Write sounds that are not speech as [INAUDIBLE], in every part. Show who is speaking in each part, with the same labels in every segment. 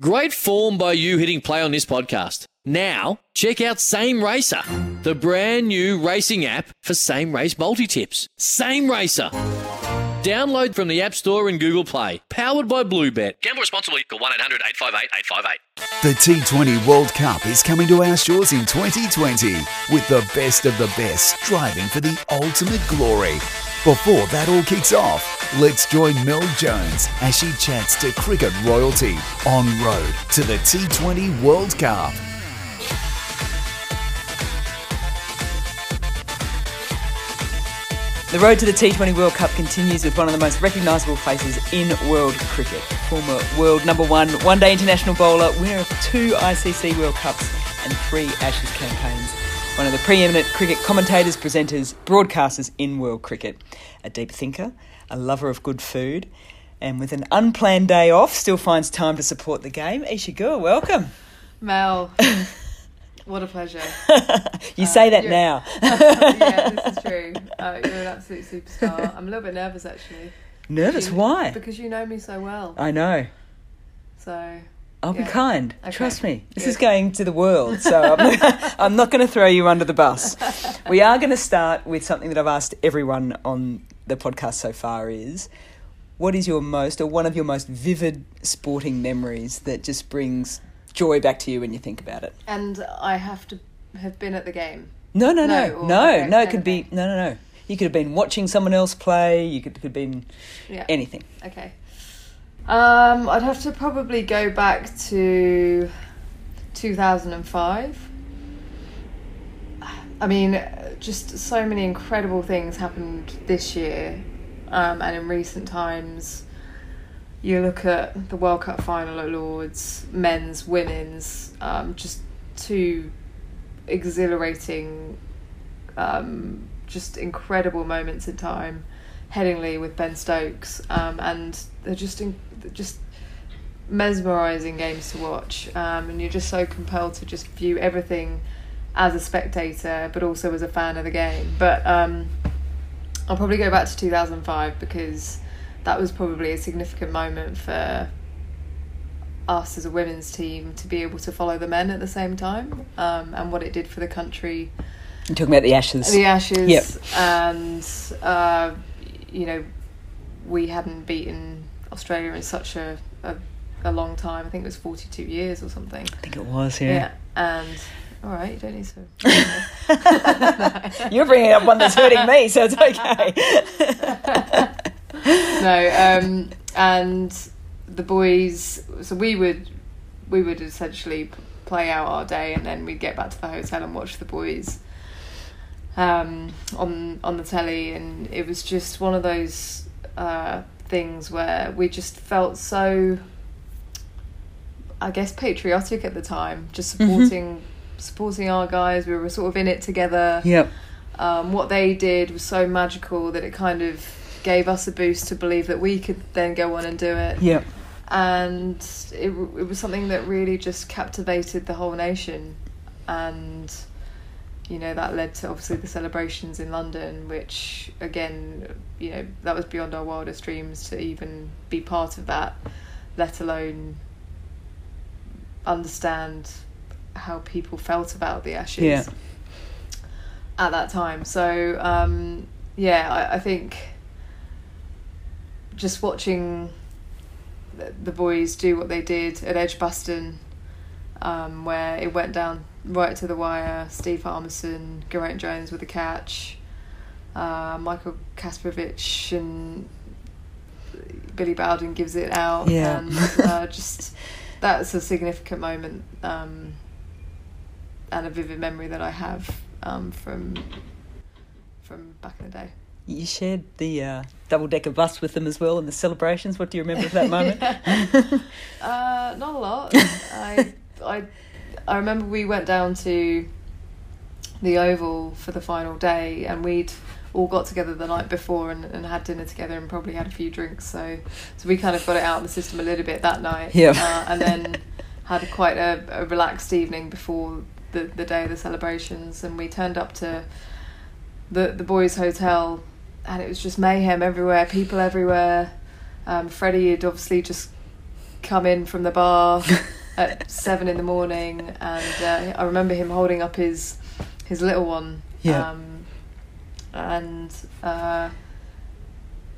Speaker 1: Great form by you hitting play on this podcast. Now, check out Same Racer, the brand new racing app for same race multi tips. Same Racer. Download from the App Store and Google Play. Powered by Bluebet. Gamble responsibly. Call 1 800 858 858.
Speaker 2: The T20 World Cup is coming to our shores in 2020 with the best of the best striving for the ultimate glory. Before that all kicks off, let's join Mel Jones as she chats to cricket royalty on road to the T20 World Cup.
Speaker 3: The road to the T20 World Cup continues with one of the most recognisable faces in world cricket. Former world number one, one day international bowler, winner of two ICC World Cups and three Ashes campaigns. One of the preeminent cricket commentators, presenters, broadcasters in world cricket. A deep thinker, a lover of good food, and with an unplanned day off, still finds time to support the game. Isa Guha, welcome.
Speaker 4: Mel, [LAUGHS] what a pleasure. [LAUGHS]
Speaker 3: You say that now. [LAUGHS]
Speaker 4: yeah, this is true. Uh, you're an absolute superstar. I'm a little bit nervous actually.
Speaker 3: Nervous?
Speaker 4: You-
Speaker 3: Why?
Speaker 4: Because you know me so well.
Speaker 3: I know.
Speaker 4: So
Speaker 3: I'll be kind.
Speaker 4: Okay.
Speaker 3: Trust me. This
Speaker 4: Good.
Speaker 3: is going to the world, so I'm, [LAUGHS] [LAUGHS] I'm not going to throw you under the bus. We are going to start with something that I've asked everyone on the podcast so far is what is your most or one of your most vivid sporting memories that just brings joy back to you when you think about it?
Speaker 4: and I have to have been at the game.
Speaker 3: No, no, no.
Speaker 4: No,
Speaker 3: No,
Speaker 4: okay,
Speaker 3: no, it could be no, no, no. You could have been watching someone else play, you could could have been
Speaker 4: Yeah.
Speaker 3: anything.
Speaker 4: Okay. Um, I'd have to probably go back to 2005. I mean, just so many incredible things happened this year, um, and in recent times. You look at the World Cup final at Lords, men's, women's, um, just two exhilarating, um, just incredible moments in time. Headingley with Ben Stokes, um, and they're just in, they're just mesmerising games to watch, um, and you're just so compelled to just view everything as a spectator, but also as a fan of the game. But um, I'll probably go back to 2005 because that was probably a significant moment for us as a women's team to be able to follow the men at the same time, um, and what it did for the country
Speaker 3: You're talking about the Ashes.
Speaker 4: the Ashes.
Speaker 3: Yep.
Speaker 4: And, uh, you know, we hadn't beaten Australia in such a, a, a long time. I think it was 42 years or something.
Speaker 3: I think it was,
Speaker 4: Yeah.
Speaker 3: yeah.
Speaker 4: And, all right, you don't need to. [LAUGHS] [LAUGHS]
Speaker 3: You're bringing up one that's hurting me, so it's okay. [LAUGHS]
Speaker 4: no, um, and the boys. So we would, we would essentially play out our day, and then we'd get back to the hotel and watch the boys um, on on the telly, and it was just one of those uh, things where we just felt so. I guess patriotic at the time, just supporting supporting our guys. We were sort of in it together
Speaker 3: yep.
Speaker 4: um, what they did was so magical that it kind of gave us a boost to believe that we could then go on and do it.
Speaker 3: Yep.
Speaker 4: And it, it was something that really just captivated the whole nation. And, you know, that led to obviously the celebrations in London, which, again, you know, that was beyond our wildest dreams to even be part of that, let alone understand how people felt about the Ashes
Speaker 3: Yeah.
Speaker 4: at that time. So um, yeah, I, I think just watching the, the boys do what they did at Edgbaston, um, where it went down right to the wire. Steve Harmison, Geraint Jones with a catch, uh, Michael Kasprowicz and Billy Bowden gives it out,
Speaker 3: Yeah.
Speaker 4: and uh, [LAUGHS] just that's a significant moment. Um, and a vivid memory that I have um, from from back in the day.
Speaker 3: You shared the uh, double decker bus with them as well in the celebrations. What do you remember of that [LAUGHS] moment? [LAUGHS]
Speaker 4: Uh, not a lot. I I I remember we went down to the Oval for the final day, and we'd all got together the night before and, and had dinner together and probably had a few drinks. So, so we kind of got it out of the system a little bit that night.
Speaker 3: Yeah.
Speaker 4: Uh, and then had quite a, a relaxed evening before the, the day of the celebrations, and we turned up to the the boys' hotel, and it was just mayhem everywhere, people everywhere. Um, Freddie had obviously just come in from the bar [LAUGHS] at seven in the morning, and uh, I remember him holding up his his little one.
Speaker 3: Yeah.
Speaker 4: Um, and uh,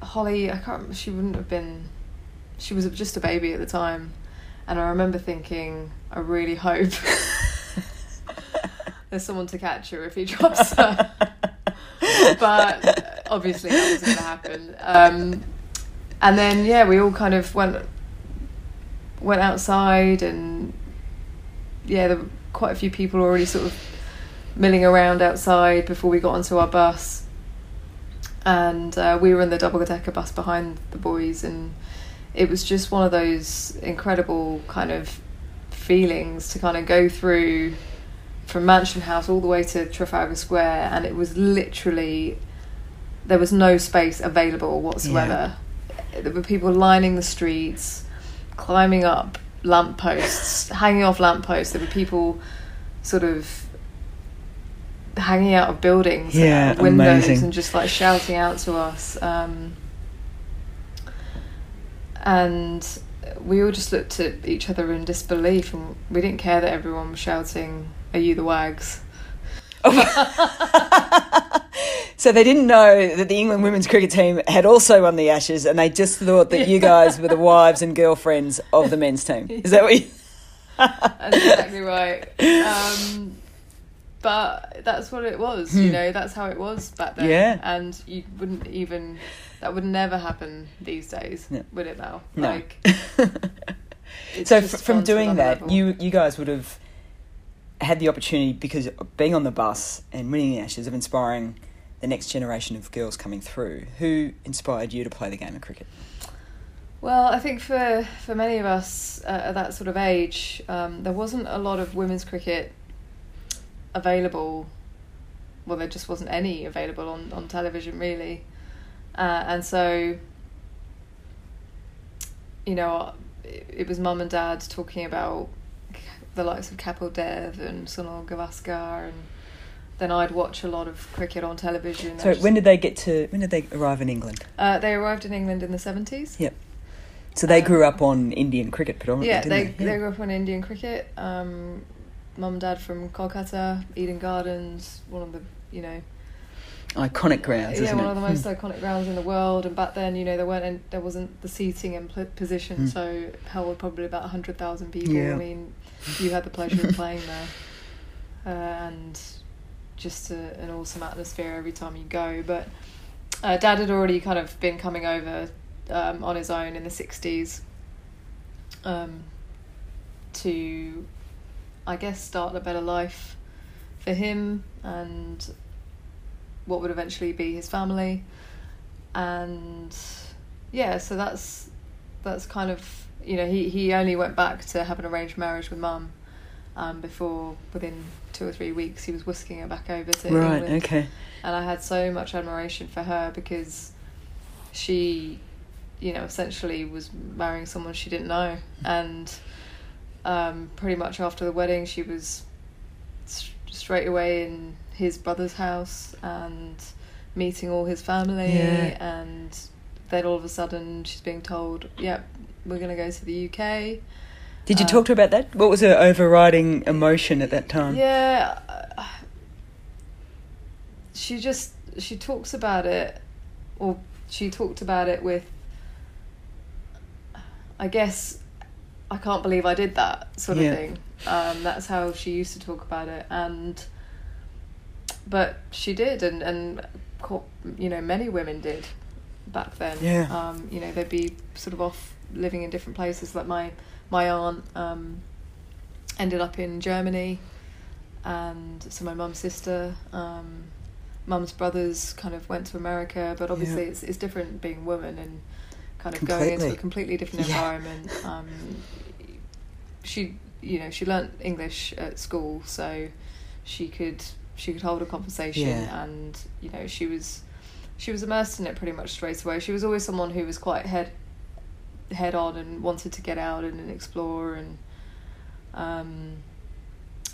Speaker 4: Holly, I can't. She wouldn't have been. She was just a baby at the time, and I remember thinking, I really hope [LAUGHS] there's someone to catch her if he drops her. but obviously that wasn't going to happen. Um, and then yeah, we all kind of went went outside, and yeah, there were quite a few people already sort of milling around outside before we got onto our bus. And uh, we were in the double decker bus behind the boys, and it was just one of those incredible kind of feelings to kind of go through from Mansion House all the way to Trafalgar Square, and it was literally there was no space available whatsoever. There were people lining the streets, climbing up lampposts, hanging off lampposts. There were people sort of hanging out of buildings,
Speaker 3: Yeah,
Speaker 4: out windows,
Speaker 3: amazing.
Speaker 4: and just like shouting out to us. Um, and we all just looked at each other in disbelief, and we didn't care that everyone was shouting, "Are you the Wags?" [LAUGHS]
Speaker 3: So they didn't know that the England women's cricket team had also won the Ashes, and they just thought that you guys were the wives and girlfriends of the men's team. Is that what you? [LAUGHS]
Speaker 4: That's exactly right. Um, but that's what it was, you know. That's how it was back then.
Speaker 3: Hmm. Yeah.
Speaker 4: And you wouldn't even. That would never happen these days,
Speaker 3: No.
Speaker 4: would it, Mel?
Speaker 3: No.
Speaker 4: Like, [LAUGHS]
Speaker 3: so f- from doing that,
Speaker 4: level.
Speaker 3: you you guys would have had the opportunity because being on the bus and winning the Ashes of inspiring the next generation of girls coming through. Who inspired you to play the game of cricket?
Speaker 4: Well, I think for for many of us uh, at that sort of age, um, there wasn't a lot of women's cricket available. Well, there just wasn't any available on on television really, uh, and so you know, it, it was mum and dad talking about the likes of Kapil Dev and Sunil Gavaskar, and then I'd watch a lot of cricket on television.
Speaker 3: So
Speaker 4: just-
Speaker 3: when did they get to? When did they arrive in England?
Speaker 4: uh, they arrived in England in the seventies.
Speaker 3: Yep. So they
Speaker 4: Um,
Speaker 3: grew up on Indian cricket predominantly,
Speaker 4: Yeah, they
Speaker 3: they?
Speaker 4: they grew up on Indian cricket. Um, Mum and dad from Kolkata, Eden Gardens, one of the you know
Speaker 3: Iconic grounds,
Speaker 4: yeah one
Speaker 3: it?
Speaker 4: of the most iconic grounds in the world. And back then, you know, there weren't there wasn't the seating and position,
Speaker 3: Hmm.
Speaker 4: so held probably about hundred thousand people.
Speaker 3: Yeah.
Speaker 4: I mean, you had the pleasure of playing there, uh, and just a, an awesome atmosphere every time you go. But uh, Dad had already kind of been coming over um, on his own in the sixties um, to, I guess, start a better life for him and what would eventually be his family, and yeah, so that's that's kind of you know he he only went back to have an arranged marriage with mum. Um, before within two or three weeks, he was whisking her back over to
Speaker 3: Right.
Speaker 4: England
Speaker 3: Okay.
Speaker 4: and I had so much admiration for her because she, you know, essentially was marrying someone she didn't know, and um, pretty much after the wedding, she was s- straight away in his brother's house and meeting all his family,
Speaker 3: Yeah.
Speaker 4: and then all of a sudden she's being told, "Yep, we're gonna go to the UK."
Speaker 3: Did you
Speaker 4: Uh,
Speaker 3: talk to her about that? What was her overriding emotion at that time?
Speaker 4: Yeah, uh, she just she talks about it, or she talked about it with. I guess, I can't believe I did that sort of
Speaker 3: Yeah.
Speaker 4: thing. Um, that's how she used to talk about it, and but she did, and and you know many women did back then.
Speaker 3: Yeah.
Speaker 4: Um, you know they'd be sort of off living in different places. Like my my aunt um, ended up in Germany, and so my mum's sister, um, mum's brothers, kind of went to America. But obviously,
Speaker 3: Yeah.
Speaker 4: it's it's different being a woman and kind of going into a completely different
Speaker 3: Yeah.
Speaker 4: environment. Um, she you know, she learnt English at school, so she could she could hold a conversation,
Speaker 3: Yeah.
Speaker 4: and you know, she was she was immersed in it pretty much straight away. She was always someone who was quite head head on and wanted to get out and, explore and um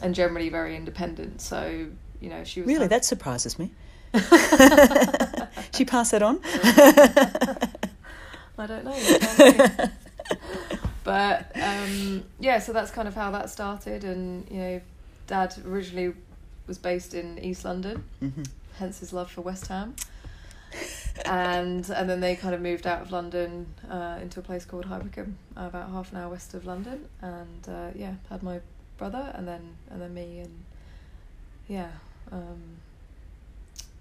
Speaker 4: and generally very independent. So you know, she was
Speaker 3: Really,
Speaker 4: kind
Speaker 3: that surprises me. [LAUGHS] she passed that on. [LAUGHS]
Speaker 4: I don't know. you tell me. but um, yeah, so that's kind of how that started, and you know, Dad originally was based in East London,
Speaker 3: Mhm.
Speaker 4: hence his love for West Ham. And and then they kind of moved out of London uh, into a place called Wycombe, uh, about half an hour west of London, and uh, yeah, had my brother, and then and then me, and yeah. Um,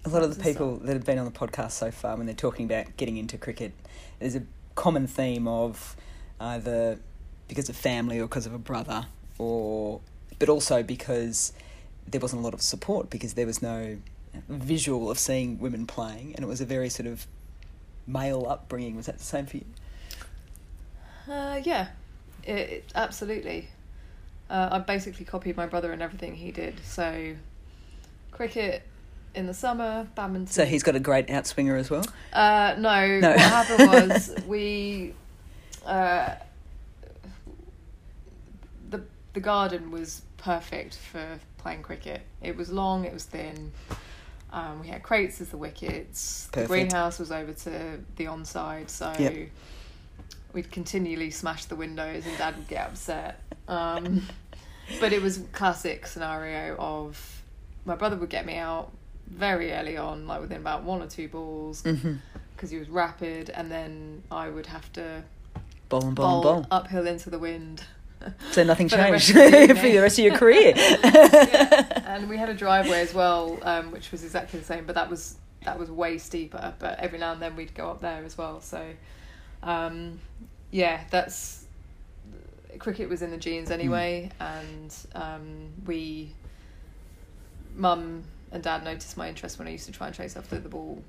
Speaker 3: A lot of the people that have been on the podcast so far, when they're talking about getting into cricket, there's a common theme of either because of family or because of a brother, or but also because there wasn't a lot of support because there was no visual of seeing women playing, and it was a very sort of male upbringing. Was that the same for you?
Speaker 4: Uh, yeah, it, it, absolutely. Uh, I basically copied my brother and everything he did. So, cricket in the summer, badminton.
Speaker 3: So he's got a great outswinger as well.
Speaker 4: Uh, no,
Speaker 3: No.
Speaker 4: what happened was [LAUGHS] we. Uh, the the garden was perfect for playing cricket. It was long, it was thin. Um, we had crates as the wickets.
Speaker 3: Perfect.
Speaker 4: The greenhouse was over to the onside, so
Speaker 3: Yep.
Speaker 4: we'd continually smash the windows, and Dad would get upset. Um, but it was classic scenario of my brother would get me out very early on, like within about one or two balls, because
Speaker 3: Mm-hmm.
Speaker 4: he was rapid, and then I would have to
Speaker 3: Bowl and bowl
Speaker 4: bowl
Speaker 3: and bowl.
Speaker 4: uphill into the wind. [LAUGHS]
Speaker 3: So nothing
Speaker 4: For the rest
Speaker 3: changed [LAUGHS] for the rest of your career. [LAUGHS]
Speaker 4: yeah. And we had a driveway as well, um, which was exactly the same, but that was that was way steeper. But every now and then we'd go up there as well. So, um, yeah, that's cricket was in the genes anyway, and um, we, mum and dad noticed my interest when I used to try and chase after the ball.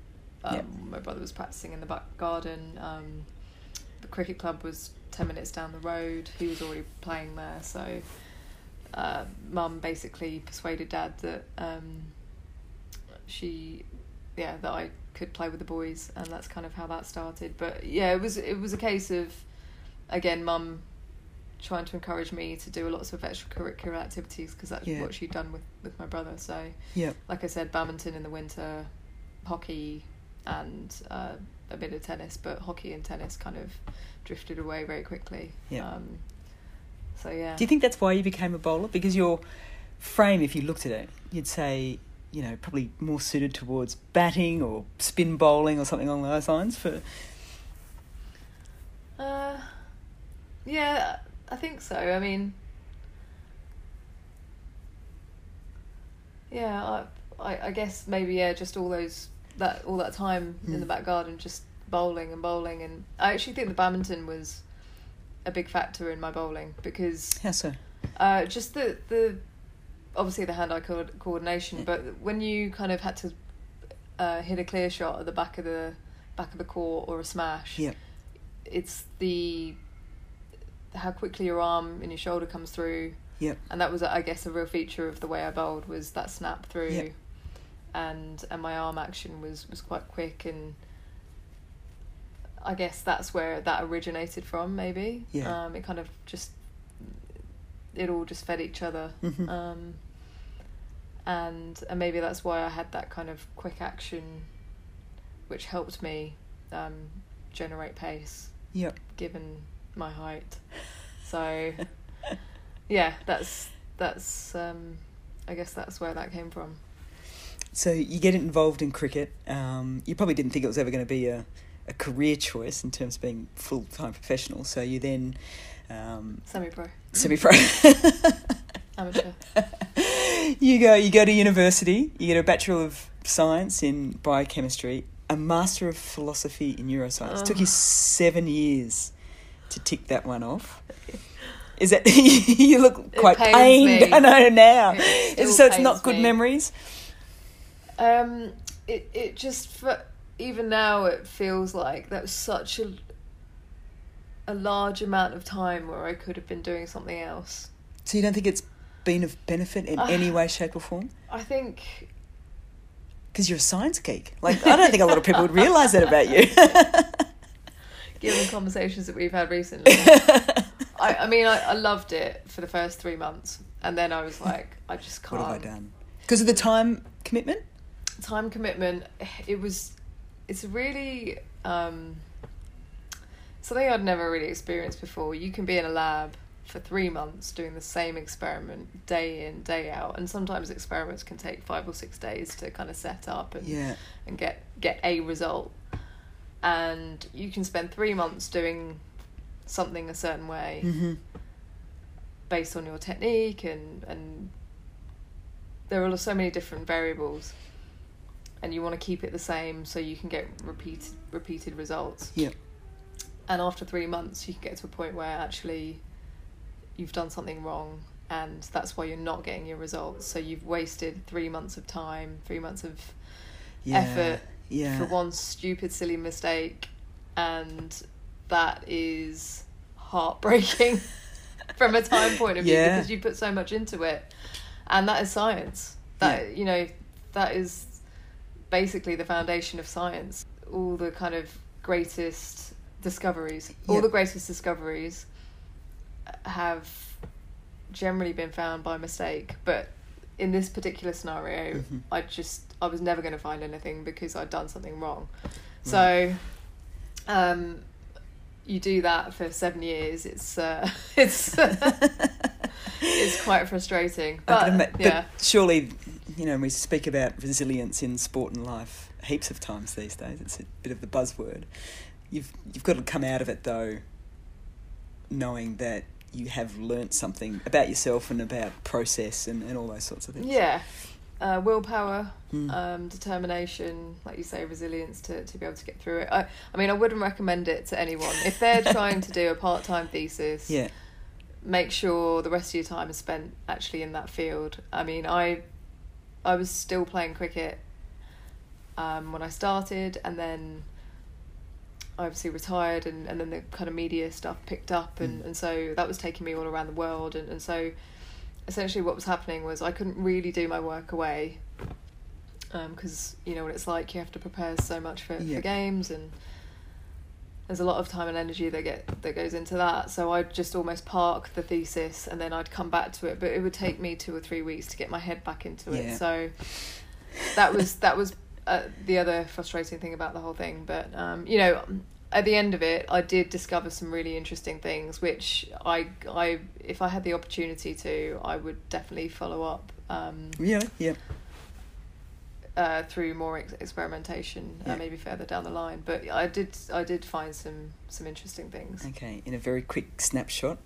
Speaker 4: Um,
Speaker 3: Yep.
Speaker 4: My brother was practicing in the back garden. Um, the cricket club was ten minutes down the road. He was already playing there, so uh, mum basically persuaded dad that um, she, yeah, that I could play with the boys, and that's kind of how that started. But yeah, it was it was a case of, again, mum trying to encourage me to do lots of extracurricular activities because that's
Speaker 3: Yeah.
Speaker 4: what she'd done with with my brother. So
Speaker 3: Yep.
Speaker 4: like I said, badminton in the winter, hockey, and uh, a bit of tennis. But hockey and tennis kind of drifted away very quickly.
Speaker 3: Yeah.
Speaker 4: Um, so yeah.
Speaker 3: Do you think that's why you became a bowler? Because your frame, if you looked at it, you'd say, you know, probably more suited towards batting or spin bowling or something along those lines. For
Speaker 4: Uh, yeah, I think so. I mean, yeah, I, I, I guess maybe yeah, just all those that all that time in
Speaker 3: Mm.
Speaker 4: the back garden, just bowling and bowling, and I actually think the badminton was a big factor in my bowling because
Speaker 3: how so?
Speaker 4: uh, just the the obviously the hand-eye co- coordination, but when you kind of had to uh, hit a clear shot at the back of the back of the court or a smash,
Speaker 3: Yep.
Speaker 4: it's the how quickly your arm and your shoulder comes through,
Speaker 3: Yep.
Speaker 4: and that was I guess a real feature of the way I bowled was that snap through,
Speaker 3: Yep.
Speaker 4: And and my arm action was was quite quick and. I guess that's where that originated from, maybe.
Speaker 3: Yeah.
Speaker 4: Um, it kind of just, it all just fed each other.
Speaker 3: Mhm.
Speaker 4: Um, and and maybe that's why I had that kind of quick action, which helped me um, generate pace,
Speaker 3: Yep.
Speaker 4: given my height. So, [LAUGHS] yeah, that's that's um, I guess that's where that came from.
Speaker 3: So you get involved in cricket. Um, you probably didn't think it was ever going to be a, a career choice in terms of being full time professional. So you then um,
Speaker 4: Semi-pro,
Speaker 3: semi pro. [LAUGHS] [LAUGHS]
Speaker 4: amateur.
Speaker 3: you go you go to university you get a bachelor of science in biochemistry a master of philosophy in neuroscience took you seven years to tick that one off [LAUGHS] is that you look quite pained
Speaker 4: me.
Speaker 3: i know now
Speaker 4: It
Speaker 3: so it's not good
Speaker 4: me.
Speaker 3: memories
Speaker 4: Um, it it just for, even now it feels like that was such a a large amount of time where I could have been doing something else.
Speaker 3: So you don't think it's been of benefit in
Speaker 4: Uh,
Speaker 3: any [SIGHS] way, shape, or form?
Speaker 4: I think
Speaker 3: Because you're a science geek. Like I don't think a lot of people would realise that about you. [LAUGHS]
Speaker 4: given conversations that we've had recently, [LAUGHS] I, I mean, I, I loved it for the first three months, and then I was like, I just can't.
Speaker 3: what have I done? Because of the time commitment.
Speaker 4: Time commitment. It was. It's really um, something I'd never really experienced before. You can be in a lab for three months doing the same experiment day in day out, and sometimes experiments can take five or six days to kind of set up and
Speaker 3: Yeah.
Speaker 4: and get get a result. And you can spend three months doing something a certain way
Speaker 3: Mm-hmm.
Speaker 4: based on your technique and and there are so many different variables and you want to keep it the same so you can get repeated repeated results
Speaker 3: Yeah.
Speaker 4: and after three months you can get to a point where actually you've done something wrong and that's why you're not getting your results so you've wasted three months of time three months of
Speaker 3: Yeah.
Speaker 4: effort
Speaker 3: Yeah.
Speaker 4: for one stupid silly mistake and that is heartbreaking [LAUGHS] from a time point of view
Speaker 3: Yeah.
Speaker 4: because you put so much into it and that is science that you know that is basically the foundation of science. All the kind of greatest discoveries all
Speaker 3: Yeah.
Speaker 4: the greatest discoveries have generally been found by mistake. But in this particular scenario
Speaker 3: Mm-hmm.
Speaker 4: i just i was never going to find anything because i'd done something wrong. So um you do that for seven years it's uh [LAUGHS] it's [LAUGHS] it's quite frustrating. But
Speaker 3: ima-
Speaker 4: yeah.
Speaker 3: But surely, you know, we speak about resilience in sport and life heaps of times these days. It's a bit of the buzzword. You've you've got to come out of it though, knowing that you have learnt something about yourself and about process and, and all those sorts of things.
Speaker 4: yeah uh, willpower
Speaker 3: Mm.
Speaker 4: um, determination like you say resilience to, to be able to get through it I, I mean i wouldn't recommend it to anyone if they're [LAUGHS] trying to do a part-time thesis
Speaker 3: Yeah.
Speaker 4: make sure the rest of your time is spent actually in that field. I mean, I I was still playing cricket um, when I started, and then I obviously retired, and, and then the kind of media stuff picked up, and, and so that was taking me all around the world, and, and so essentially what was happening was I couldn't really do my work away because you know what it's like you have to prepare so much for,
Speaker 3: Yeah.
Speaker 4: for games and there's a lot of time and energy that get that goes into that. So I'd just almost park the thesis and then I'd come back to it, but it would take me two or three weeks to get my head back into
Speaker 3: Yeah.
Speaker 4: it. So that was that was uh, the other frustrating thing about the whole thing. But um, you know, at the end of it, I did discover some really interesting things, which I I if I had the opportunity to, I would definitely follow up. Um,
Speaker 3: Yeah. Yeah.
Speaker 4: Uh, through more ex- experimentation,
Speaker 3: Yeah.
Speaker 4: uh, maybe further down the line. But I did, I did find some some interesting things.
Speaker 3: Okay. In a very quick snapshot,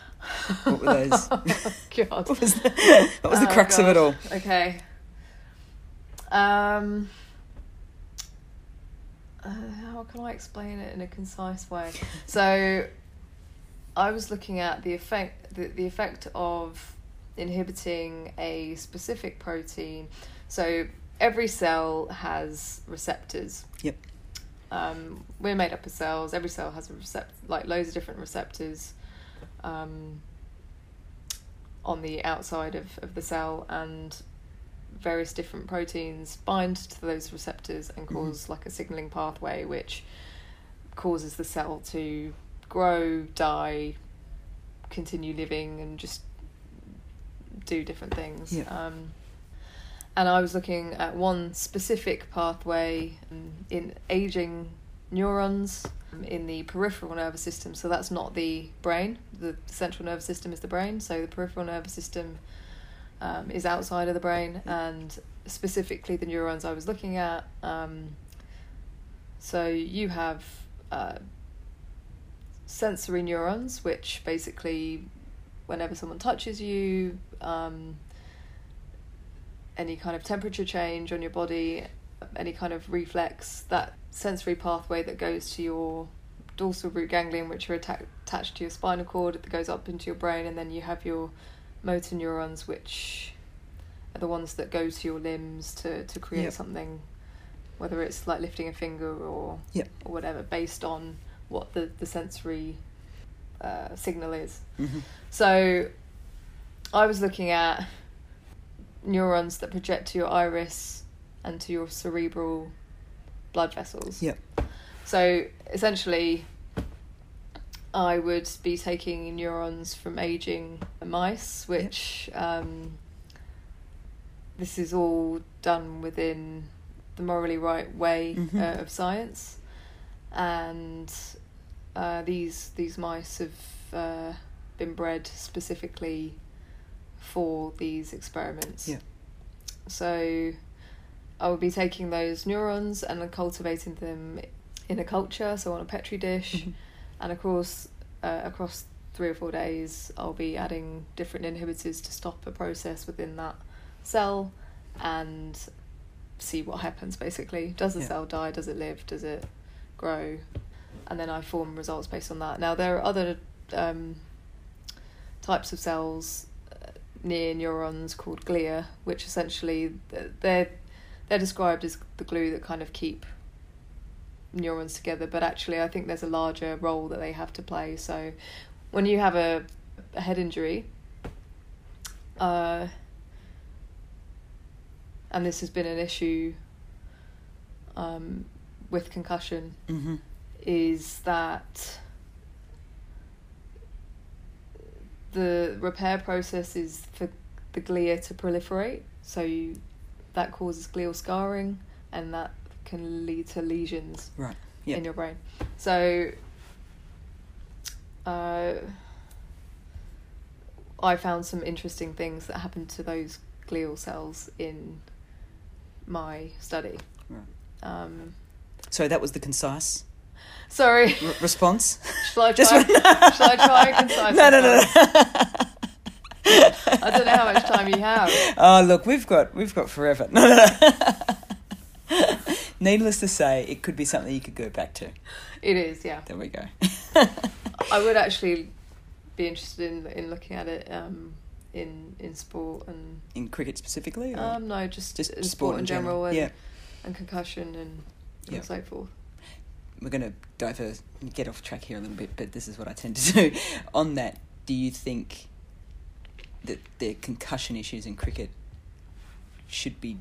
Speaker 3: [LAUGHS] what were those?
Speaker 4: God, [LAUGHS]
Speaker 3: what was the, what was the
Speaker 4: Oh,
Speaker 3: crux of it all?
Speaker 4: Okay. Um. Uh, how can I explain it in a concise way? [LAUGHS] So, I was looking at the effect the, the effect of inhibiting a specific protein. So every cell has receptors.
Speaker 3: Yep.
Speaker 4: Um, we're made up of cells. Every cell has a recept like loads of different receptors. Um, on the outside of, of the cell and various different proteins bind to those receptors and cause like a signaling pathway which causes the cell to grow, die, continue living and just do different things.
Speaker 3: Yeah.
Speaker 4: Um, and I was looking at one specific pathway um, in aging neurons um, in the peripheral nervous system. So that's not the brain. The central nervous system is the brain. So the peripheral nervous system um, is outside of the brain, and specifically the neurons I was looking at. Um, so you have uh, sensory neurons, which basically, whenever someone touches you, um, any kind of temperature change on your body, any kind of reflex, that sensory pathway that goes to your dorsal root ganglion, which are atta- attached to your spinal cord, that goes up into your brain, and then you have your motor neurons, which are the ones that go to your limbs to, to create
Speaker 3: Yep.
Speaker 4: something, whether it's like lifting a finger or,
Speaker 3: Yep.
Speaker 4: or whatever, based on what the, the sensory uh, signal is.
Speaker 3: Mhm.
Speaker 4: So I was looking at neurons that project to your iris and to your cerebral blood vessels.
Speaker 3: Yep.
Speaker 4: So essentially, I would be taking neurons from aging mice, which um, this is all done within the morally right way
Speaker 3: Mhm.
Speaker 4: uh, of science, and uh, these these mice have uh, been bred specifically for these experiments.
Speaker 3: Yeah.
Speaker 4: So I would be taking those neurons and cultivating them in a culture, so on a petri dish,
Speaker 3: Mhm.
Speaker 4: and of course, uh, across three or four days, I'll be adding different inhibitors to stop a process within that cell and see what happens. Basically, does the
Speaker 3: Yeah.
Speaker 4: cell die? Does it live? Does it grow? And then I form results based on that. Now there are other um, types of cells near neurons called glia, which essentially they're they're described as the glue that kind of keep neurons together. But actually, I think there's a larger role that they have to play. So when you have a, a head injury, uh, and this has been an issue um, with concussion,
Speaker 3: Mm-hmm.
Speaker 4: is that the repair process is for the glia to proliferate. So you, that causes glial scarring, and that can lead to lesions
Speaker 3: Right. Yeah.
Speaker 4: in your brain. So, uh, I found some interesting things that happened to those glial cells in my study.
Speaker 3: Right.
Speaker 4: Um,
Speaker 3: So that was the concise
Speaker 4: sorry,
Speaker 3: r- response.
Speaker 4: shall I [LAUGHS] try?
Speaker 3: one-
Speaker 4: shall I try and concise? [LAUGHS]
Speaker 3: no, no, no, no.
Speaker 4: I don't know how much time you have.
Speaker 3: Oh, look, we've got we've got forever. No, no, no. [LAUGHS] Needless to say, it could be something you could go back to.
Speaker 4: It is, yeah.
Speaker 3: There we go.
Speaker 4: I would actually be interested in in looking at it um, in in sport and
Speaker 3: In cricket specifically,
Speaker 4: um, no, just,
Speaker 3: just
Speaker 4: in sport, in general, and,
Speaker 3: yeah,
Speaker 4: and concussion and, and so forth.
Speaker 3: We're going to diverse, get off track here a little bit, but this is what I tend to [LAUGHS] do. On that, do you think that the concussion issues in cricket should be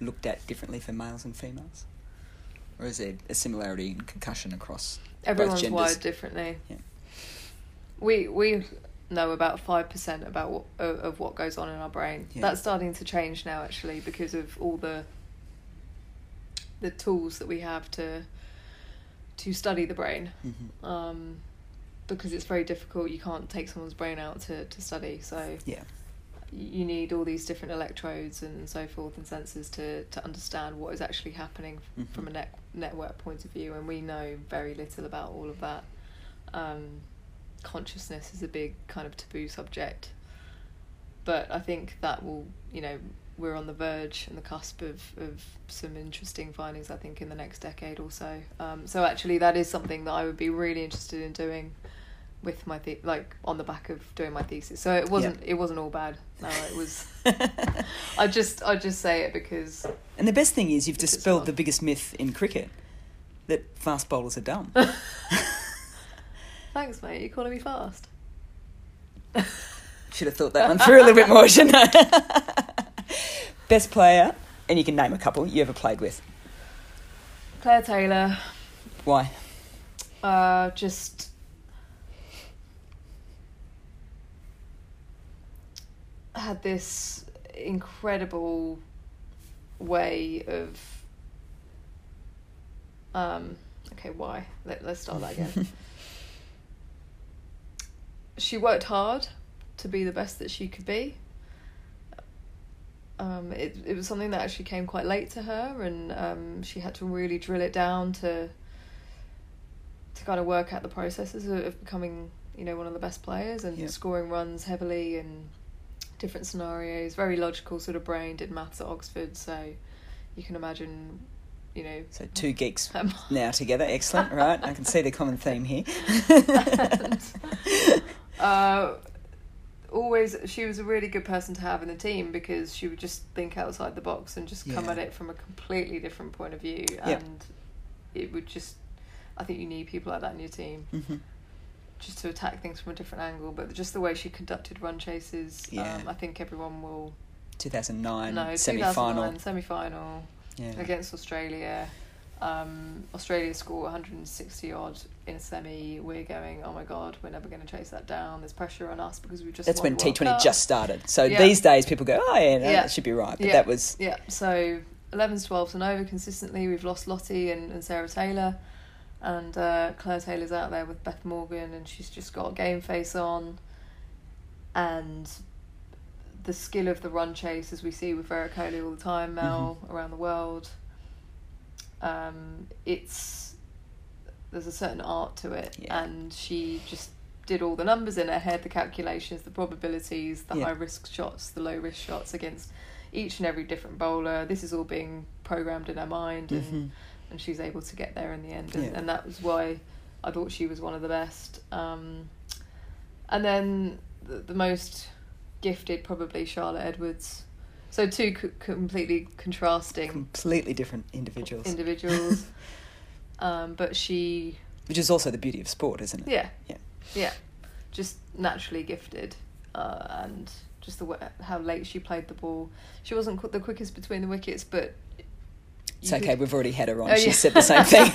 Speaker 3: looked at differently for males and females? Or is there a similarity in concussion across
Speaker 4: Everyone's
Speaker 3: genders.
Speaker 4: wired differently.
Speaker 3: Yeah.
Speaker 4: We we know about five percent about what of, of what goes on in our brain.
Speaker 3: Yeah.
Speaker 4: That's starting to change now, actually, because of all the the tools that we have to to study the brain.
Speaker 3: Mhm.
Speaker 4: Um, because it's very difficult. You can't take someone's brain out to, to study. So
Speaker 3: Yeah.
Speaker 4: you need all these different electrodes and so forth and sensors to, to understand what is actually happening
Speaker 3: Mhm.
Speaker 4: from a net, network point of view, and we know very little about all of that. Um, consciousness is a big kind of taboo subject, but I think that will, you know, we're on the verge and the cusp of, of some interesting findings, I think, in the next decade or so. Um, so actually, that is something that I would be really interested in doing with my the- like on the back of doing my thesis. So it wasn't it wasn't all bad. No, it was. [LAUGHS] I just I just say it because
Speaker 3: And the best thing is you've dispelled the biggest myth in cricket that fast bowlers are dumb. [LAUGHS]
Speaker 4: thanks, mate. You're calling me fast.
Speaker 3: Should have thought that one through a little bit more, shouldn't I? [LAUGHS] [LAUGHS] Best player, and you can name a couple you ever played with.
Speaker 4: Claire Taylor.
Speaker 3: Why?
Speaker 4: Uh, just had this incredible way of um okay why Let, let's start that again [LAUGHS] she worked hard to be the best that she could be um, it, it was something that actually came quite late to her and um, she had to really drill it down to to kind of work out the processes of, of becoming you know one of the best players and
Speaker 3: Yeah.
Speaker 4: scoring runs heavily and different scenarios very logical sort of brain did maths at oxford so you can imagine you know
Speaker 3: So two geeks [LAUGHS] now together. Excellent, right? I can see the common theme here. [LAUGHS]
Speaker 4: uh, always she was a really good person to have in the team because she would just think outside the box and just come
Speaker 3: Yeah.
Speaker 4: at it from a completely different point of view
Speaker 3: Yeah.
Speaker 4: and it would just i think you need people like that in your team
Speaker 3: Mhm.
Speaker 4: just to attack things from a different angle. But just the way she conducted run chases,
Speaker 3: Yeah.
Speaker 4: um, I think everyone will
Speaker 3: 2009
Speaker 4: know.
Speaker 3: semi final.
Speaker 4: semi final
Speaker 3: Yeah.
Speaker 4: against Australia. Um, Australia score 160 odd in a semi. We're going, oh my god, we're never going to chase that down. There's pressure on us because we've just
Speaker 3: That's when
Speaker 4: the World
Speaker 3: T20
Speaker 4: Cup.
Speaker 3: just started. So
Speaker 4: Yeah.
Speaker 3: these days people go, oh yeah, no,
Speaker 4: Yeah.
Speaker 3: that should be right. But
Speaker 4: Yeah.
Speaker 3: that was
Speaker 4: Yeah, so 11s, 12s, and over consistently. We've lost Lottie and, and Sarah Taylor, and uh, Claire Taylor's out there with Beth Morgan, and she's just got a game face on. And the skill of the run chase, as we see with Virat Kohli all the time, Mel around the world. Um, it's there's a certain art to it,
Speaker 3: Yeah.
Speaker 4: and she just did all the numbers in her head, the calculations, the probabilities, the
Speaker 3: Yeah.
Speaker 4: high risk shots, the low risk shots against each and every different bowler. This is all being programmed in her mind, and,
Speaker 3: Mhm.
Speaker 4: and she's able to get there in the end. And,
Speaker 3: Yeah.
Speaker 4: and that was why I thought she was one of the best. Um, and then the, the most gifted, probably Charlotte Edwards. So two co- completely contrasting
Speaker 3: completely different individuals.
Speaker 4: individuals. [LAUGHS] um, but she,
Speaker 3: which is also the beauty of sport, isn't it?
Speaker 4: yeah,
Speaker 3: Yeah.
Speaker 4: yeah, just naturally gifted, uh, and just the way, how late she played the ball. She wasn't qu- the quickest between the wickets, but
Speaker 3: It's okay,
Speaker 4: could-
Speaker 3: we've already had her on.
Speaker 4: Oh,
Speaker 3: she
Speaker 4: yeah.
Speaker 3: said the same thing.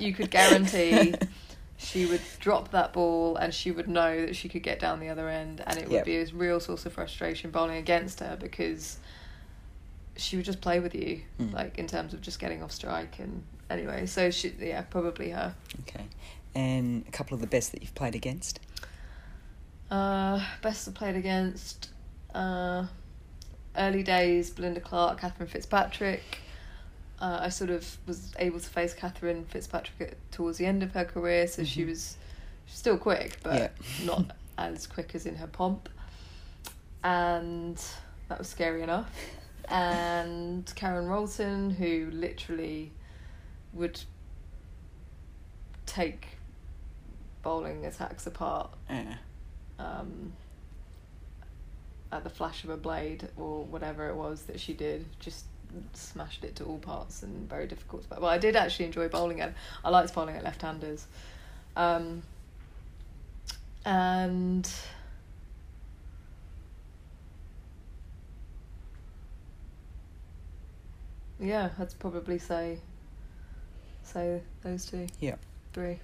Speaker 3: [LAUGHS]
Speaker 4: you could guarantee she would drop that ball and she would know that she could get down the other end and it would
Speaker 3: Yep.
Speaker 4: be a real source of frustration bowling against her because she would just play with you
Speaker 3: Mm.
Speaker 4: like in terms of just getting off strike and anyway so she yeah probably her
Speaker 3: okay. And a couple of the best that you've played against?
Speaker 4: uh best I've played against uh early days Belinda Clark Cathryn Fitzpatrick uh, I sort of was able to face Cathryn Fitzpatrick at, towards the end of her career, so she
Speaker 3: Mhm.
Speaker 4: was still quick, but
Speaker 3: Yeah. [LAUGHS]
Speaker 4: not as quick as in her pomp. And that was scary enough. And Karen Rolton, who literally would take bowling attacks apart
Speaker 3: Yeah.
Speaker 4: um, at the flash of a blade or whatever it was that she did, just smashed it to all parts and very difficult But. Well, I did actually enjoy bowling at. I liked bowling at left-handers, um, and yeah, I'd probably say say those two,
Speaker 3: Yeah.
Speaker 4: three.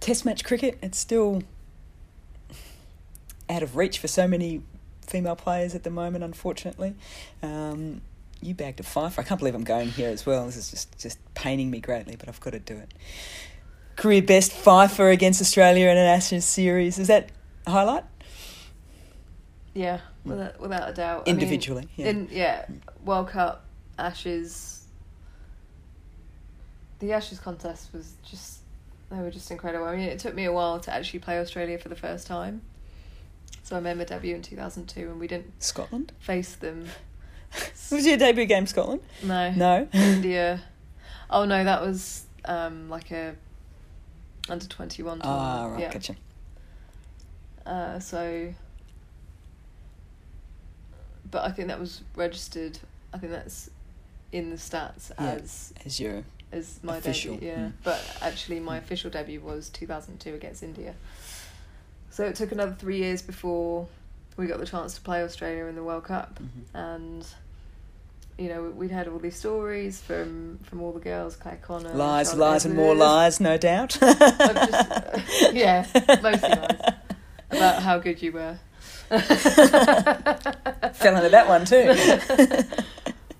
Speaker 3: Test match cricket, it's still out of reach for so many female players at the moment, unfortunately. Um, you bagged a fifer. I can't believe I'm going here as well. This is just, just paining me greatly, but I've got to do it. Career best fifer against Australia in an Ashes series. Is that a highlight?
Speaker 4: Yeah, without, without a doubt. I mean,
Speaker 3: Individually, yeah.
Speaker 4: In yeah, World Cup, Ashes. The Ashes contest was just they were just incredible. I mean, it took me a while to actually play Australia for the first time. So I made my debut in two thousand two, and we didn't
Speaker 3: Scotland?
Speaker 4: face them. [LAUGHS]
Speaker 3: Was your debut game Scotland?
Speaker 4: No,
Speaker 3: No?
Speaker 4: India. Oh no, that was um like a under twenty one tournament.
Speaker 3: Ah, right,
Speaker 4: yeah.
Speaker 3: gotcha.
Speaker 4: Uh, so, but I think that was registered. I think that's in the stats
Speaker 3: Yeah.
Speaker 4: as
Speaker 3: As your
Speaker 4: as my
Speaker 3: Official,
Speaker 4: debut. Yeah,
Speaker 3: mm.
Speaker 4: but actually, my official debut was two thousand two against India. So it took another three years before we got the chance to play Australia in the World Cup,
Speaker 3: Mhm.
Speaker 4: and you know we'd had all these stories from from all the girls, Clare Connor,
Speaker 3: lies, lies, and more lies, no doubt.
Speaker 4: just- yeah, mostly lies. about how good you were.
Speaker 3: Fell into that one too.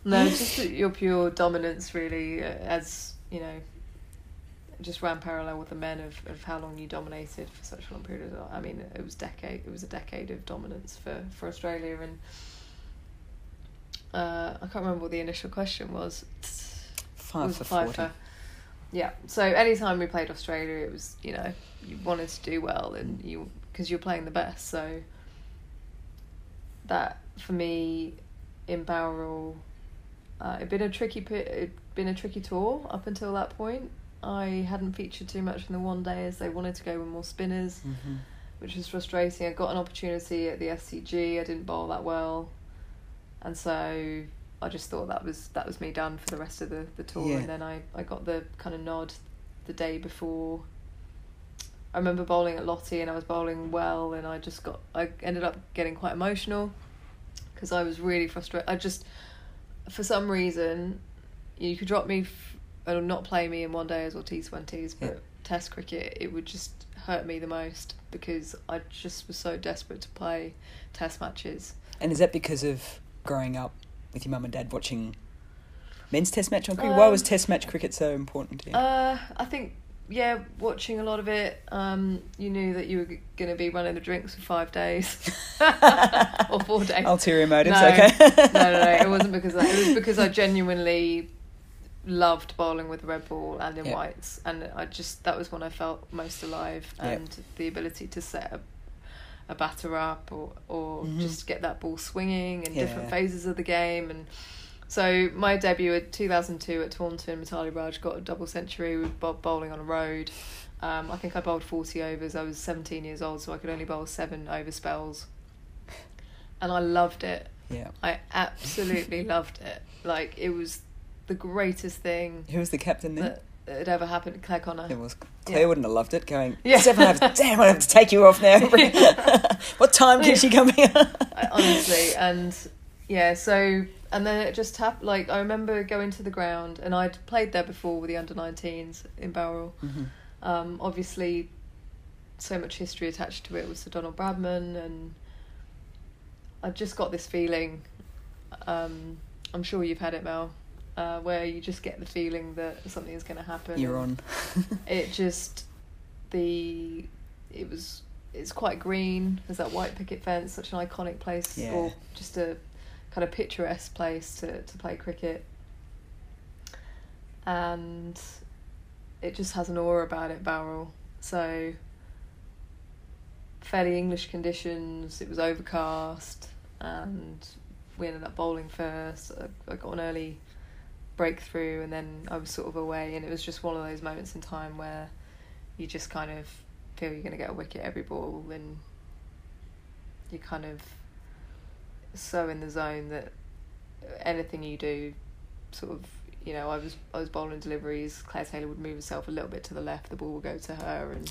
Speaker 3: [LAUGHS]
Speaker 4: no, just your pure dominance, really, uh, as you know, just ran parallel with the men of, of how long you dominated for such a long period of time. I mean, it was decade. It was a decade of dominance for for Australia, and uh, I can't remember what the initial question was.
Speaker 3: Five
Speaker 4: was
Speaker 3: for
Speaker 4: five
Speaker 3: 40.
Speaker 4: for- Yeah. So anytime we played Australia, it was you know you wanted to do well, and you because you're playing the best. So that for me in Bowral, uh, it'd been a tricky it'd been a tricky tour up until that point. I hadn't featured too much in the one day as they wanted to go with more spinners,
Speaker 3: Mhm.
Speaker 4: which was frustrating. I got an opportunity at the SCG. I didn't bowl that well, and so I just thought that was that was me done for the rest of the, the tour.
Speaker 3: Yeah.
Speaker 4: And then I, I got the kind of nod the day before I remember bowling at Lottie and I was bowling well and I just got I ended up getting quite emotional because I was really frustrated. I just for some reason you could drop me f- and not play me in one days or T20s, but
Speaker 3: Yeah.
Speaker 4: Test cricket it would just hurt me the most because I just was so desperate to play Test matches.
Speaker 3: And is that because of growing up with your mum and dad watching men's test match on cricket? Why was
Speaker 4: Um,
Speaker 3: test match cricket so important to you?
Speaker 4: Uh, I think yeah, watching a lot of it, um, you knew that you were g- going to be running the drinks for five days [LAUGHS] or four days.
Speaker 3: Ulterior motives,
Speaker 4: no,
Speaker 3: okay.
Speaker 4: no, no, no. It wasn't because of that. It was because I genuinely loved bowling with red ball and in
Speaker 3: Yeah.
Speaker 4: whites, and I just that was when I felt most alive,
Speaker 3: Yeah.
Speaker 4: and the ability to set a, a batter up or or
Speaker 3: Mhm.
Speaker 4: just get that ball swinging in
Speaker 3: Yeah.
Speaker 4: different phases of the game and. So my debut at 2002 at Taunton, Mithali Raj got a double century with bo- bowling on a road. Um, I think I bowled 40 overs. I was 17 years old, so I could only bowl seven over spells. And I loved it.
Speaker 3: yeah.
Speaker 4: I absolutely [LAUGHS] loved it. Like it was the greatest thing
Speaker 3: Who was the captain then?
Speaker 4: that had ever happened. Clare Connor.
Speaker 3: It was Clare
Speaker 4: Yeah.
Speaker 3: wouldn't have loved it. Going,
Speaker 4: Yeah.
Speaker 3: seven overs. Damn, I have to take you off now. [LAUGHS] [LAUGHS] what time can she come here?
Speaker 4: Honestly and yeah so and then it just happened like i remember going to the ground and i'd played there before with the under 19s in Bowral
Speaker 3: Mhm.
Speaker 4: um, obviously so much history attached to it with sir donald bradman and i just got this feeling um, i'm sure you've had it mel uh, where you just get the feeling that something is going to happen
Speaker 3: You're on. [LAUGHS]
Speaker 4: it just the it was it's quite green there's that white picket fence such an iconic place
Speaker 3: Yeah.
Speaker 4: or just a kind of picturesque place to, to play cricket and it just has an aura about it Bowral so fairly english conditions it was overcast and we ended up bowling first I, I got an early breakthrough and then i was sort of away and it was just one of those moments in time where you just kind of feel you're going to get a wicket every ball and you're kind of so in the zone that anything you do sort of you know I was I was bowling deliveries Claire Taylor would move herself a little bit to the left the ball would go to her and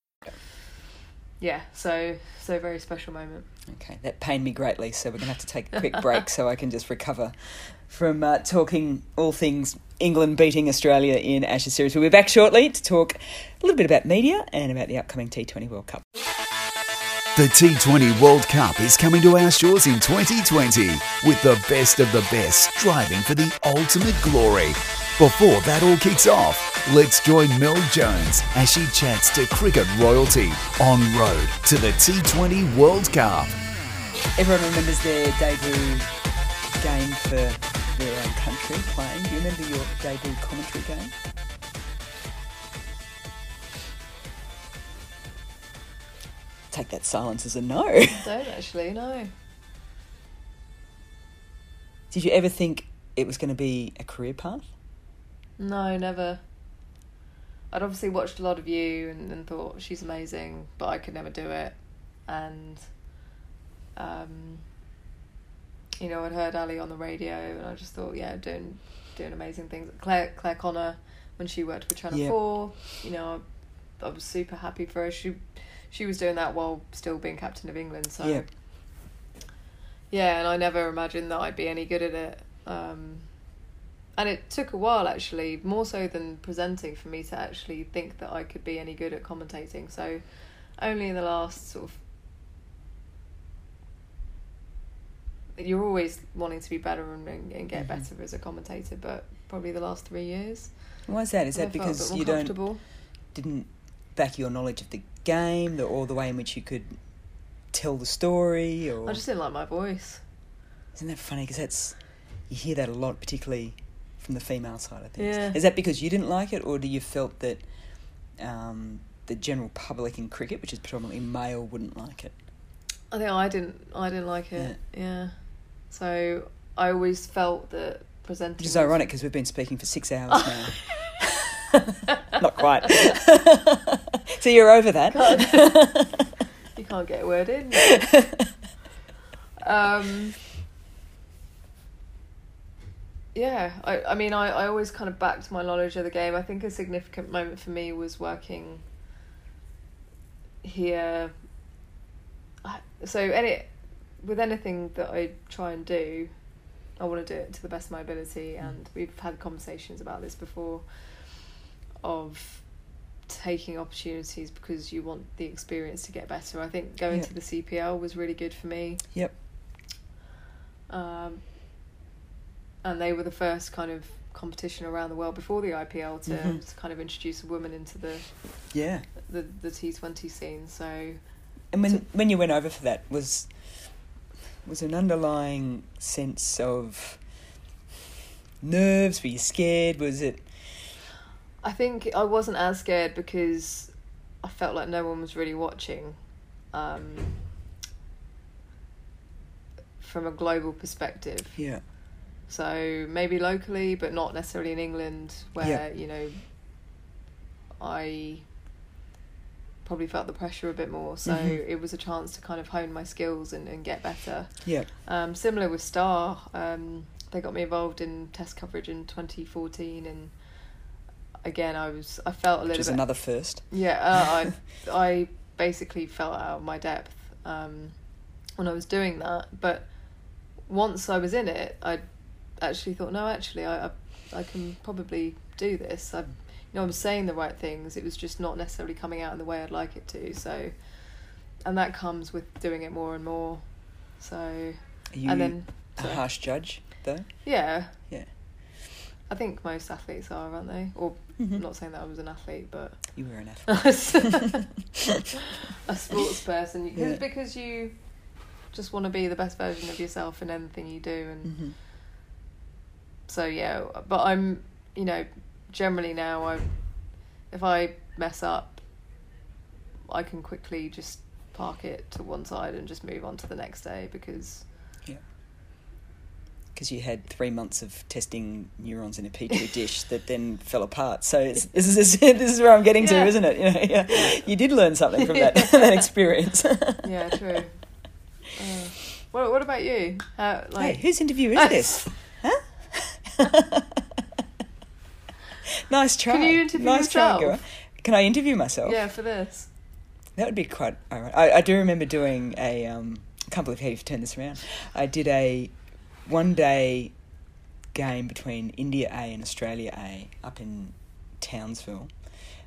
Speaker 4: Yeah so so very special moment
Speaker 3: Okay, that pained me greatly, so we're going to have to take a quick [LAUGHS] break so I can just recover from uh, talking all things England beating Australia in Ashes series. We'll be back shortly to talk a little bit about media and about the upcoming T20 World Cup.
Speaker 2: The T20 World Cup is coming to our shores in 2020 with the best of the best striving for the ultimate glory. Before that all kicks off, let's join Mel Jones as she chats to cricket royalty on road to the T20 World Cup.
Speaker 3: Everyone remembers their debut game for their own country playing. Do you remember your debut commentary game? Take that silence as a no. [LAUGHS]
Speaker 4: don't actually no
Speaker 3: Did you ever think it was going to be a career path?
Speaker 4: no never I'd obviously watched a lot of you and, and thought she's amazing but I could never do it and um you know I'd heard Ali on the radio and I just thought yeah doing doing amazing things Clare Clare Connor when she worked for Channel
Speaker 3: Yeah.
Speaker 4: 4 you know I, I was super happy for her she she was doing that while still being captain of England so
Speaker 3: Yeah.
Speaker 4: yeah, and I never imagined that I'd be any good at it. Um, and it took a while actually, more so than presenting, for me to actually think that I could be any good at commentating. So, only in the last sort of. You're always wanting to be better and, and get
Speaker 3: Mhm.
Speaker 4: better as a commentator, but probably the last three years.
Speaker 3: Why is that? Is that
Speaker 4: felt a bit
Speaker 3: because you don't didn't back your knowledge of the game, the, or the way in which you could tell the story, or
Speaker 4: I just didn't like my voice.
Speaker 3: isn't that funny? Because that's you hear that a lot, particularly from the female side of things.
Speaker 4: Yeah.
Speaker 3: Is that because you didn't like it, or do you felt that um, the general public in cricket, which is predominantly male, wouldn't like it.
Speaker 4: I think I didn't. I didn't like it. Yeah. So I always felt that presenting.
Speaker 3: Which is ironic because we've been speaking for six hours [LAUGHS] now. [LAUGHS] Not quite. so you're over that. [LAUGHS]
Speaker 4: You can't get a word in. um. Yeah, I, I mean, I, I always kind of backed my knowledge of the game. I think a significant moment for me was working here. So any with anything that I try and do, I want to do it to the best of my ability. And we've had conversations about this before. Of taking opportunities because you want the experience to get better. I think going
Speaker 3: Yeah.
Speaker 4: to the CPL was really good for me.
Speaker 3: Yep.
Speaker 4: Um, and they were the first kind of competition around the world before the IPL to,
Speaker 3: Mhm.
Speaker 4: to kind of introduce a woman into the
Speaker 3: Yeah.
Speaker 4: the, the T Twenty scene. So
Speaker 3: And when when you went over for that was was an underlying sense of nerves? Were you scared? Was it?
Speaker 4: I think I wasn't as scared because I felt like no one was really watching. Um, from a global perspective,
Speaker 3: Yeah.
Speaker 4: so maybe locally, but not necessarily in England, where
Speaker 3: Yeah.
Speaker 4: you know, I probably felt the pressure a bit more. So
Speaker 3: Mhm.
Speaker 4: it was a chance to kind of hone my skills and, and get better.
Speaker 3: Yeah.
Speaker 4: Um, similar with Star, um, they got me involved in test coverage in 2014, and again, I was I felt a
Speaker 3: Which
Speaker 4: little
Speaker 3: was
Speaker 4: bit
Speaker 3: another first.
Speaker 4: yeah, uh, [LAUGHS] I I basically felt out of my depth um, when I was doing that. But once I was in it, I actually thought, no, actually, I I, I can probably do this. I, you know, I was saying the right things. It was just not necessarily coming out in the way I'd like it to. So, and that comes with doing it more and more. So,
Speaker 3: Are you
Speaker 4: and then
Speaker 3: a
Speaker 4: sorry.
Speaker 3: harsh judge though?
Speaker 4: yeah,
Speaker 3: Yeah.
Speaker 4: I think most athletes are, aren't they? Or
Speaker 3: Mhm.
Speaker 4: I'm not saying that I was an athlete, but
Speaker 3: You were an athlete. [LAUGHS] [LAUGHS]
Speaker 4: a sports person because
Speaker 3: Yeah.
Speaker 4: because you just want to be the best version of yourself in anything you do and
Speaker 3: Mhm.
Speaker 4: so yeah but i'm you know generally now i if i mess up i can quickly just park it to one side and just move on to the next day because
Speaker 3: because you had three months of testing neurons in a petri [LAUGHS] dish that then fell apart. So it's, this is [LAUGHS] this is where I'm getting to, isn't it? [LAUGHS] You know, yeah. you did learn something from that that experience.
Speaker 4: yeah true uh, what, what about you How,
Speaker 3: hey,
Speaker 4: like
Speaker 3: whose interview is this? Huh? nice try.
Speaker 4: Can you interview
Speaker 3: nice try,
Speaker 4: yourself?
Speaker 3: girl. Can I interview myself?
Speaker 4: yeah for this
Speaker 3: That would be quite. alright. I, I do remember doing a. Um, I can't believe how you've turned this around. I did a one day game between India A and Australia A up in Townsville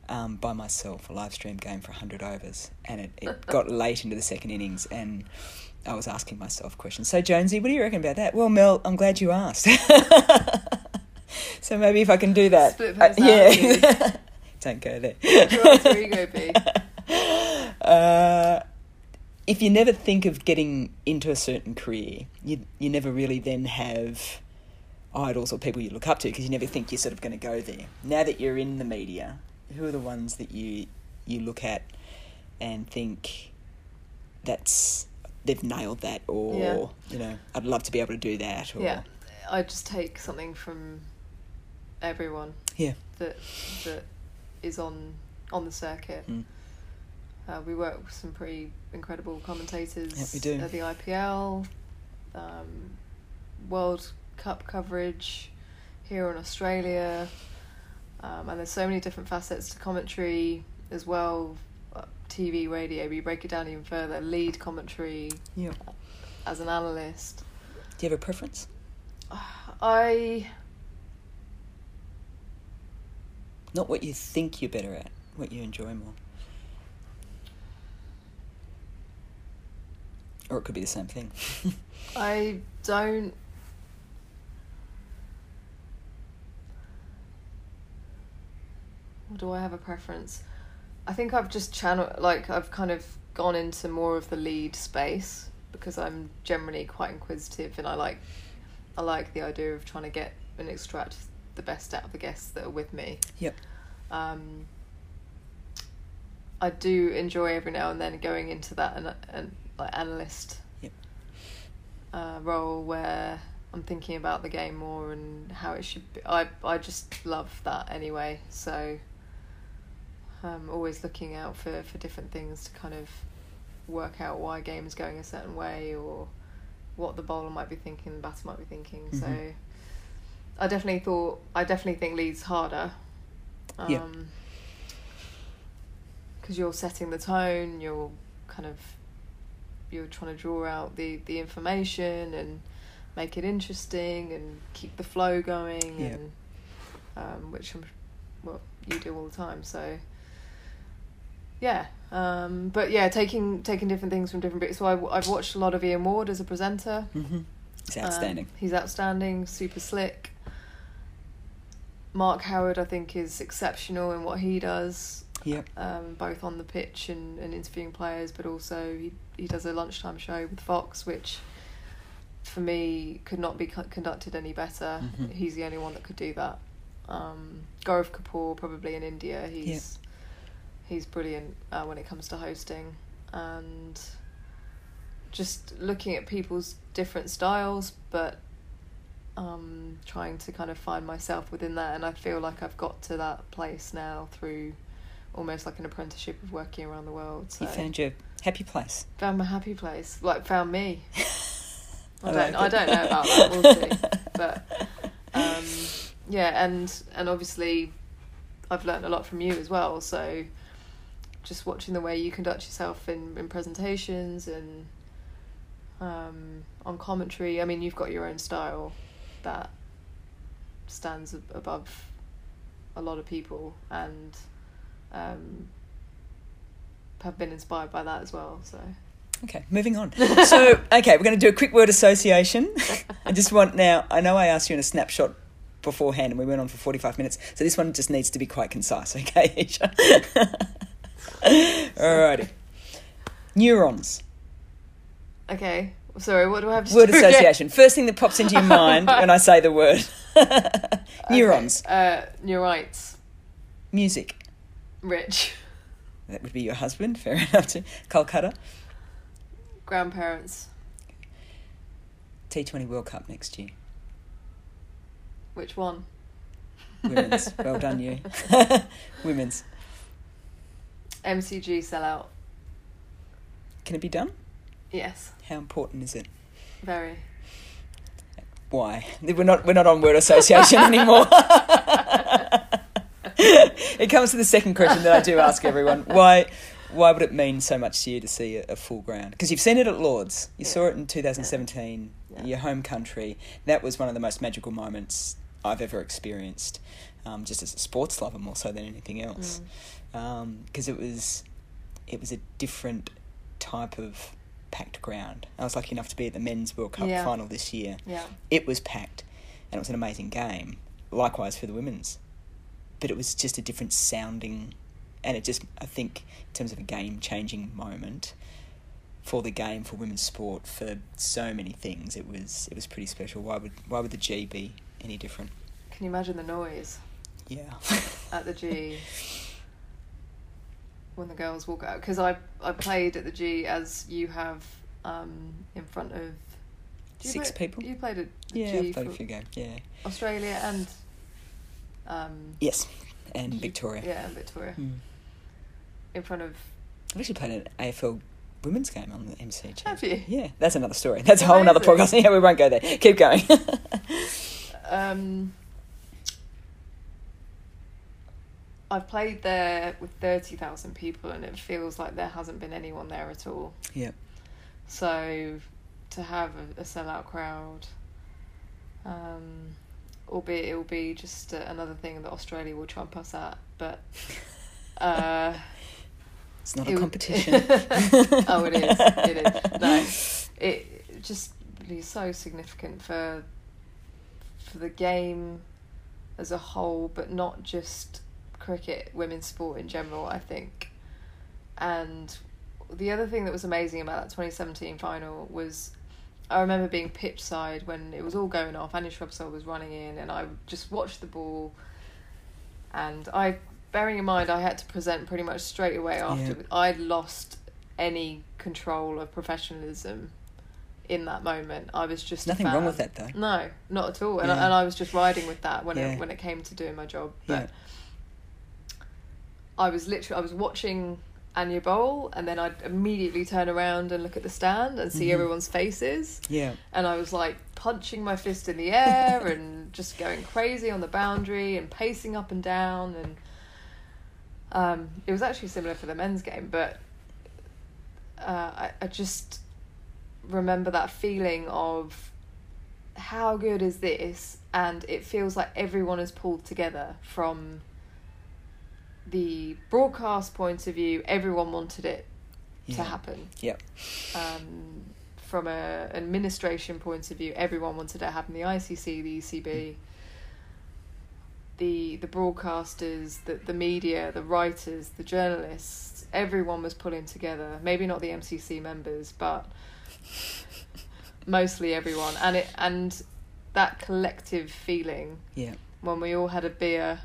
Speaker 3: um, by myself, a live stream game for 100 overs. And it, it [LAUGHS] got late into the second innings, and I was asking myself questions. So, Jonesy, what do you reckon about that? Well, Mel, I'm glad you asked. [LAUGHS] so maybe if I can do that.
Speaker 4: Split
Speaker 3: Uh, yeah. [LAUGHS] Don't go there.
Speaker 4: your ego be
Speaker 3: Uh, if you never think of getting into a certain career, you you never really then have idols or people you look up to because you never think you're sort of going to go there. Now that you're in the media, who are the ones that you you look at and think that's they've nailed that, or
Speaker 4: Yeah.
Speaker 3: you know, I'd love to be able to do that, or
Speaker 4: yeah i just take something from everyone
Speaker 3: yeah,
Speaker 4: that that is on on the circuit.
Speaker 3: Mm.
Speaker 4: Uh, we work with some pretty incredible commentators
Speaker 3: Yep, we do.
Speaker 4: at the IPL, um, World Cup coverage here in Australia, um, and there's so many different facets to commentary as well. uh, TV, radio, we break it down even further. Lead commentary
Speaker 3: yeah.
Speaker 4: as an analyst.
Speaker 3: Do you have a preference? [SIGHS]
Speaker 4: I
Speaker 3: Not what you think you're better at, what you enjoy more. Or it could be the same thing. [LAUGHS]
Speaker 4: I don't. Do I have a preference? I think I've just channel like I've kind of gone into more of the lead space because I'm generally quite inquisitive and I like I like the idea of trying to get and extract the best out of the guests that are with me.
Speaker 3: Yep.
Speaker 4: Um, I do enjoy every now and then going into that and and like analyst
Speaker 3: Yep.
Speaker 4: uh, role where I'm thinking about the game more and how it should be. I I just love that anyway. So I'm always looking out for, for different things to kind of work out why a game is going a certain way or what the bowler might be thinking, the batter might be thinking. So
Speaker 3: Mhm.
Speaker 4: I definitely thought I definitely think lead's harder. Um,
Speaker 3: Yeah.
Speaker 4: Because you're setting the tone, you're kind of you're trying to draw out the the information and make it interesting and keep the flow going
Speaker 3: Yeah.
Speaker 4: and um, which I'm well you do all the time so yeah um, but yeah taking taking different things from different bits so I, I've watched a lot of Ian Ward as a presenter
Speaker 3: Mm-hmm. It's outstanding.
Speaker 4: um, he's outstanding, super slick. Mark Howard, I think, is exceptional in what he does,
Speaker 3: yep.
Speaker 4: um, both on the pitch and, and interviewing players, but also he, he does a lunchtime show with Fox, which for me could not be co- conducted any better.
Speaker 3: Mhm.
Speaker 4: He's the only one that could do that. Um, Gaurav Kapoor, probably in India, he's he's brilliant uh, when it comes to hosting and just looking at people's different styles, but um, trying to kind of find myself within that. And I feel like I've got to that place now through almost like an apprenticeship of working around the world. So
Speaker 3: You found your happy place.
Speaker 4: found my happy place, like found me. [LAUGHS] I
Speaker 3: I
Speaker 4: don't.
Speaker 3: like
Speaker 4: I don't know about that. We'll see. [LAUGHS] But um, yeah, and and obviously, I've learned a lot from you as well. So just watching the way you conduct yourself in in presentations and um, on commentary. I mean, you've got your own style that stands above a lot of people, and um, have been inspired by that as well. So.
Speaker 3: Okay, moving on. So, [LAUGHS] okay, we're going to do a quick word association. I just want now, I know I asked you in a snapshot beforehand and we went on for 45 minutes, so this one just needs to be quite concise, [LAUGHS] okay, Isha? [LAUGHS] Alrighty. Neurons.
Speaker 4: Okay. Sorry, what do I have to
Speaker 3: Word
Speaker 4: do again?
Speaker 3: association. First thing that pops into your mind when I say the word. Neurons.
Speaker 4: Okay, Uh, neurites.
Speaker 3: Music.
Speaker 4: Rich.
Speaker 3: That would be your husband, fair [LAUGHS] enough. To Kolkata.
Speaker 4: Grandparents.
Speaker 3: T20 World Cup next year.
Speaker 4: Which one?
Speaker 3: Women's. [LAUGHS] well done, you. [LAUGHS] Women's.
Speaker 4: MCG sellout.
Speaker 3: Can it be done?
Speaker 4: Yes.
Speaker 3: How important is it?
Speaker 4: Very.
Speaker 3: Why? We're not we're not on word association anymore. [LAUGHS] it comes to the second question that I do ask everyone. [LAUGHS] Why why would it mean so much to you to see a, a full ground? Because you've seen it at Lords. You saw it in 2017,
Speaker 4: Yeah.
Speaker 3: your home country. That was one of the most magical moments I've ever experienced, um, just as a sports lover more so than anything else. Because it was it was a different type of packed ground. I was lucky enough to be at the men's World Cup
Speaker 4: Yeah.
Speaker 3: final this year
Speaker 4: Yeah.
Speaker 3: it was packed and it was an amazing game. Likewise for the women's. But it was just a different sounding and it just I think in terms of a game changing moment for the game, for women's sport, for so many things, it was it was pretty special. Why would why would the G be any different?
Speaker 4: Can you imagine the noise
Speaker 3: Yeah.
Speaker 4: at the G when the girls walk out? Because I I played at the G as you have um, in front of.
Speaker 3: Six
Speaker 4: play-
Speaker 3: people?
Speaker 4: You played at the
Speaker 3: yeah,
Speaker 4: G
Speaker 3: played a few games. Yeah.
Speaker 4: Australia and. Um,
Speaker 3: Yes. And Victoria.
Speaker 4: Yeah, and Victoria.
Speaker 3: Mm.
Speaker 4: In front of.
Speaker 3: I've actually played an AFL women's game on the MCG.
Speaker 4: Have you?
Speaker 3: Yeah, that's another story. That's a whole other podcast. [LAUGHS] Yeah, we won't go there. Keep going. [LAUGHS]
Speaker 4: Um, I've played there with 30,000 people and it feels like there hasn't been anyone there at all.
Speaker 3: yeah.
Speaker 4: So to have a, a sellout crowd, um, albeit it will be just uh, another thing that Australia will trump us at, but [LAUGHS] uh,
Speaker 3: It's not
Speaker 4: it
Speaker 3: a
Speaker 4: would-
Speaker 3: competition. [LAUGHS]
Speaker 4: oh, it is. It is. No, [LAUGHS] it just be so significant for for the game as a whole, but not just cricket, women's sport in general. I think, and the other thing that was amazing about that twenty seventeen final was. I remember being pitch side when it was all going off. Anya Shrubsole was running in, and I just watched the ball. And I bearing in mind I had to present pretty much straight away after
Speaker 3: Yeah.
Speaker 4: I'd lost any control of professionalism in that moment. I was just
Speaker 3: Nothing wrong with that, though.
Speaker 4: No, not at all. And,
Speaker 3: Yeah.
Speaker 4: I, and I was just riding with that when
Speaker 3: Yeah.
Speaker 4: it when it came to doing my job. But I was literally I was watching Anya Bowl and then I'd immediately turn around and look at the stand and
Speaker 3: Mm-hmm.
Speaker 4: see everyone's faces.
Speaker 3: Yeah.
Speaker 4: And I was like punching my fist in the air [LAUGHS] and just going crazy on the boundary and pacing up and down and um, it was actually similar for the men's game, but uh, I, I just remember that feeling of how good is this, and it feels like everyone is pulled together from the broadcast point of view. Everyone wanted it
Speaker 3: Yeah.
Speaker 4: to happen.
Speaker 3: Yep.
Speaker 4: Um, from a administration point of view, everyone wanted it to happen. The ICC, the ECB, the the broadcasters, the the media, the writers, the journalists. Everyone was pulling together. Maybe not the MCC members, but mostly everyone. And it and that collective feeling
Speaker 3: Yeah.
Speaker 4: when we all had a beer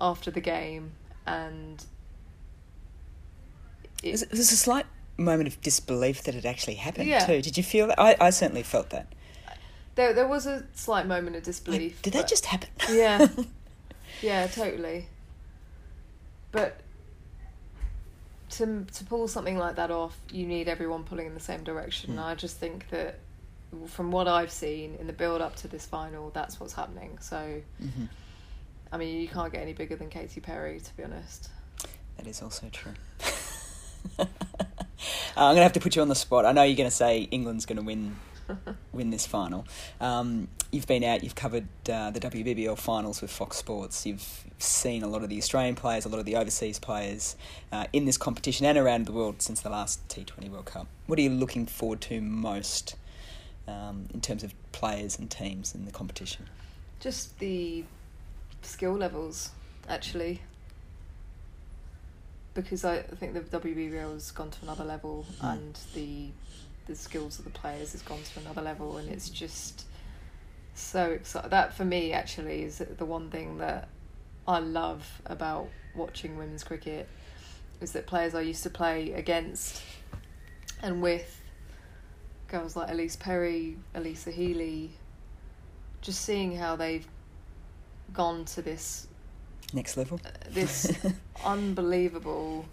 Speaker 4: after the game and it,
Speaker 3: There's, a slight moment of disbelief that it actually happened
Speaker 4: Yeah.
Speaker 3: too. Did you feel that? I, I certainly felt that.
Speaker 4: there there was a slight moment of
Speaker 3: Like,
Speaker 4: disbelief.
Speaker 3: did that just happen?
Speaker 4: Yeah. [LAUGHS] yeah, totally. But to to pull something like that off, you need everyone pulling in the same direction.
Speaker 3: Hmm.
Speaker 4: I just think that from what I've seen in the build up to this final, that's what's happening. So,
Speaker 3: Mm-hmm.
Speaker 4: I mean, you can't get any bigger than Katy Perry, to be honest.
Speaker 3: That is also true. [LAUGHS] uh, I'm gonna have to put you on the spot. I know you're gonna say England's gonna win [LAUGHS] win this final. Um, you've been out. You've covered uh, the WBBL finals with Fox Sports. You've seen a lot of the Australian players, a lot of the overseas players uh, in this competition and around the world since the last T20 World Cup. What are you looking forward to most um, in terms of players and teams in the competition?
Speaker 4: Just the skill levels, actually. Because I think the WBBL has gone to another level, hmm. and the the skills of the players has gone to another level, and it's just so exciting. That for me actually is the one thing that I love about watching women's cricket is that players I used to play against and with girls like Ellyse Perry, Alyssa Healy, just seeing how they've gone to this
Speaker 3: Next level.
Speaker 4: this [LAUGHS] unbelievable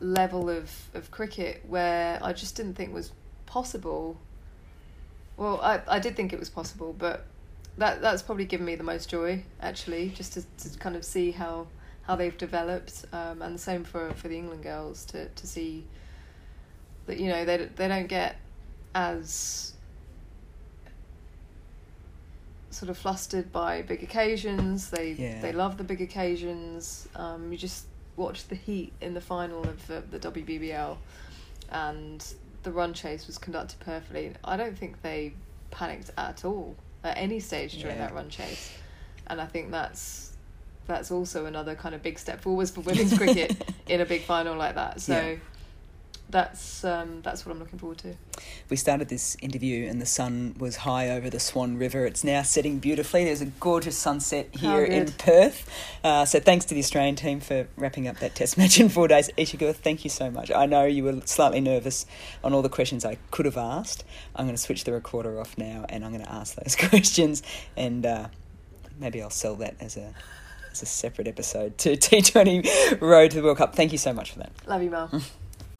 Speaker 4: level of, of cricket where I just didn't think was possible. Well, I, I did think it was possible, but that that's probably given me the most joy actually, just to, to kind of see how how they've developed, um, and the same for, for the England girls to, to see that you know they they don't get as sort of flustered by big occasions. They
Speaker 3: Yeah.
Speaker 4: they love the big occasions. Um, you just watch the heat in the final of uh, the WBBL, and the run chase was conducted perfectly. I don't think they panicked at all at any stage during
Speaker 3: Yeah.
Speaker 4: that run chase, and I think that's that's also another kind of big step forwards for women's [LAUGHS] cricket in a big final like that. So.
Speaker 3: Yeah.
Speaker 4: That's um, that's what I'm looking forward to.
Speaker 3: We started this interview and the sun was high over the Swan River. It's now setting beautifully. There's a gorgeous sunset here in. Perth. Uh, so thanks to the Australian team for wrapping up that [LAUGHS] test match in four days. Isa Guha, thank you so much. I know you were slightly nervous on all the questions I could have asked. I'm going to switch the recorder off now and I'm going to ask those [LAUGHS] questions and uh, maybe I'll sell that as a as a separate episode to [LAUGHS] T20 Road to the World Cup. Thank you so much for that.
Speaker 4: Love you, Mel.